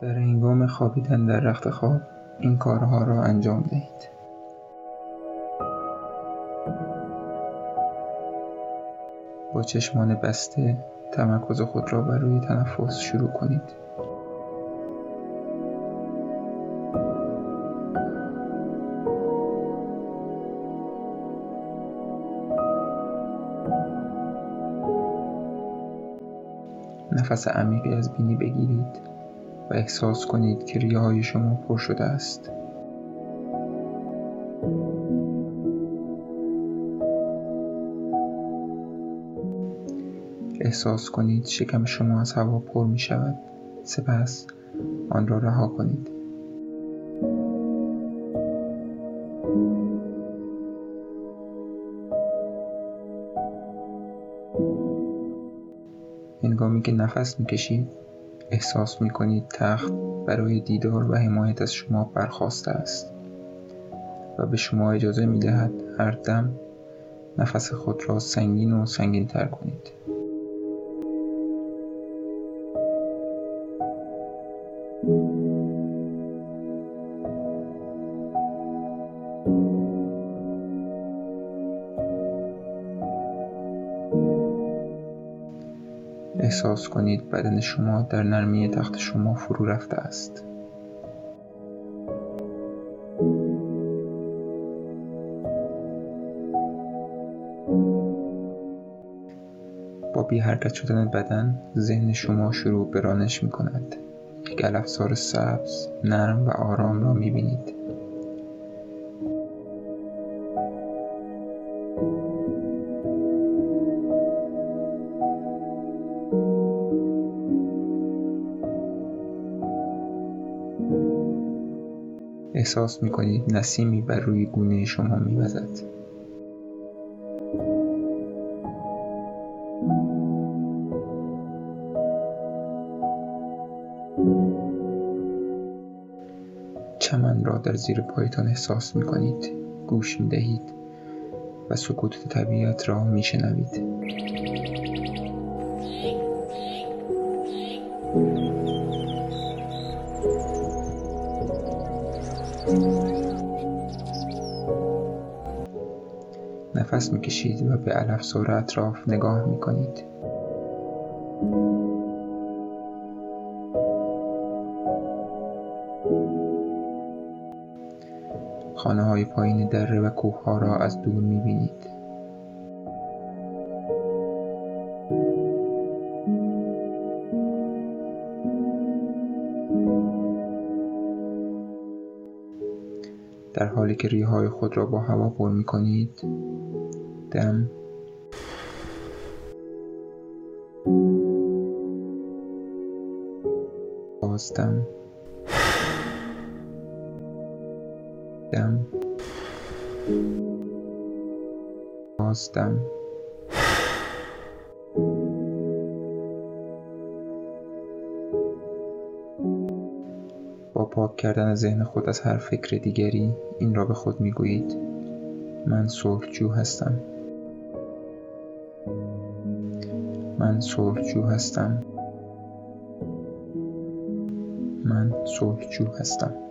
در هنگام خوابیدن در رخت خواب این کارها را انجام دهید. با چشمان بسته تمرکز خود را بر روی تنفس شروع کنید. نفس عمیقی از بینی بگیرید و احساس کنید که ریه های شما پر شده است. احساس کنید شکم شما از هوا پر می شود سپس آن را رها کنید. هنگامی که نفس می‌کشید احساس می‌کنید تخت برای دیدار و حمایت از شما برخواسته است و به شما اجازه می‌دهد هر دم نفس خود را سنگین و سنگین تر کنید. احساس کنید بدن شما در نرمی تخت شما فرو رفته است. با بی حرکت شدن بدن ذهن شما شروع به رانش می کند یک سبز نرم و آرام را می بینید احساس می کنید نسیمی بر روی گونه شما می وزد. چمن را در زیر پایتان احساس می کنید گوش می دهید و سکوت طبیعت را می شنوید نفس می‌کشید و به علفزار اطراف نگاه می‌کنید. خانه های پایین دره و کوه ها را از دور می‌بینید. در حالی که ریهای خود را با هوا پر می کنید دم. بازدم دم. بازدم پاک کردن ذهن خود از هر فکر دیگری این را به خود می‌گویید. من صلحجو هستم. من صلحجو هستم. من صلحجو هستم.